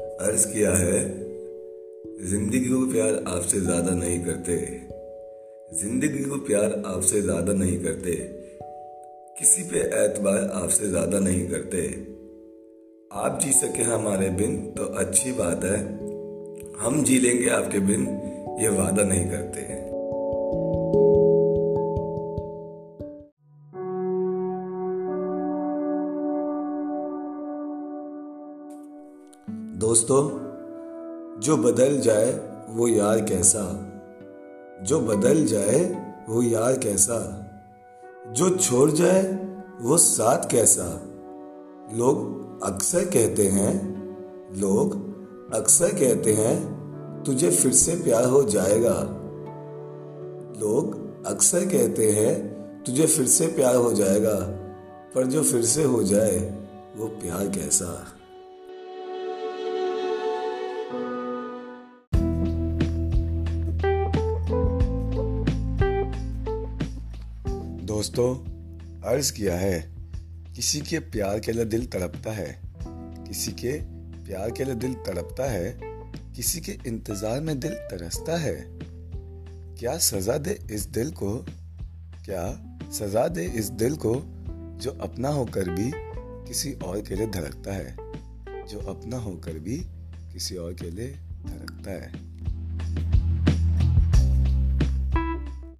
अर्ज़ किया है, ज़िंदगी को प्यार आपसे ज़्यादा नहीं करते। ज़िंदगी को प्यार आपसे ज़्यादा नहीं करते। किसी पे एतबार आपसे ज़्यादा नहीं करते। आप जी सके हमारे बिन तो अच्छी बात है। हम जी लेंगे आपके बिन, ये वादा नहीं करते। दोस्तों, जो बदल जाए वो यार कैसा? जो बदल जाए वो यार कैसा? जो छोड़ जाए वो साथ कैसा? लोग अक्सर कहते हैं, लोग अक्सर कहते हैं, तुझे फिर से प्यार हो जाएगा। लोग अक्सर कहते हैं, तुझे फिर से प्यार हो जाएगा, पर जो फिर से हो जाए वो प्यार कैसा? दोस्तों, अर्ज़ किया है, किसी के प्यार के लिए दिल तड़पता है, किसी के प्यार के लिए दिल तड़पता है, किसी के इंतज़ार में दिल तरसता है। क्या सजा दे इस दिल को, क्या सजा दे इस दिल को जो अपना होकर भी किसी और के लिए धड़कता है, जो अपना होकर भी किसी और के लिए धड़कता है?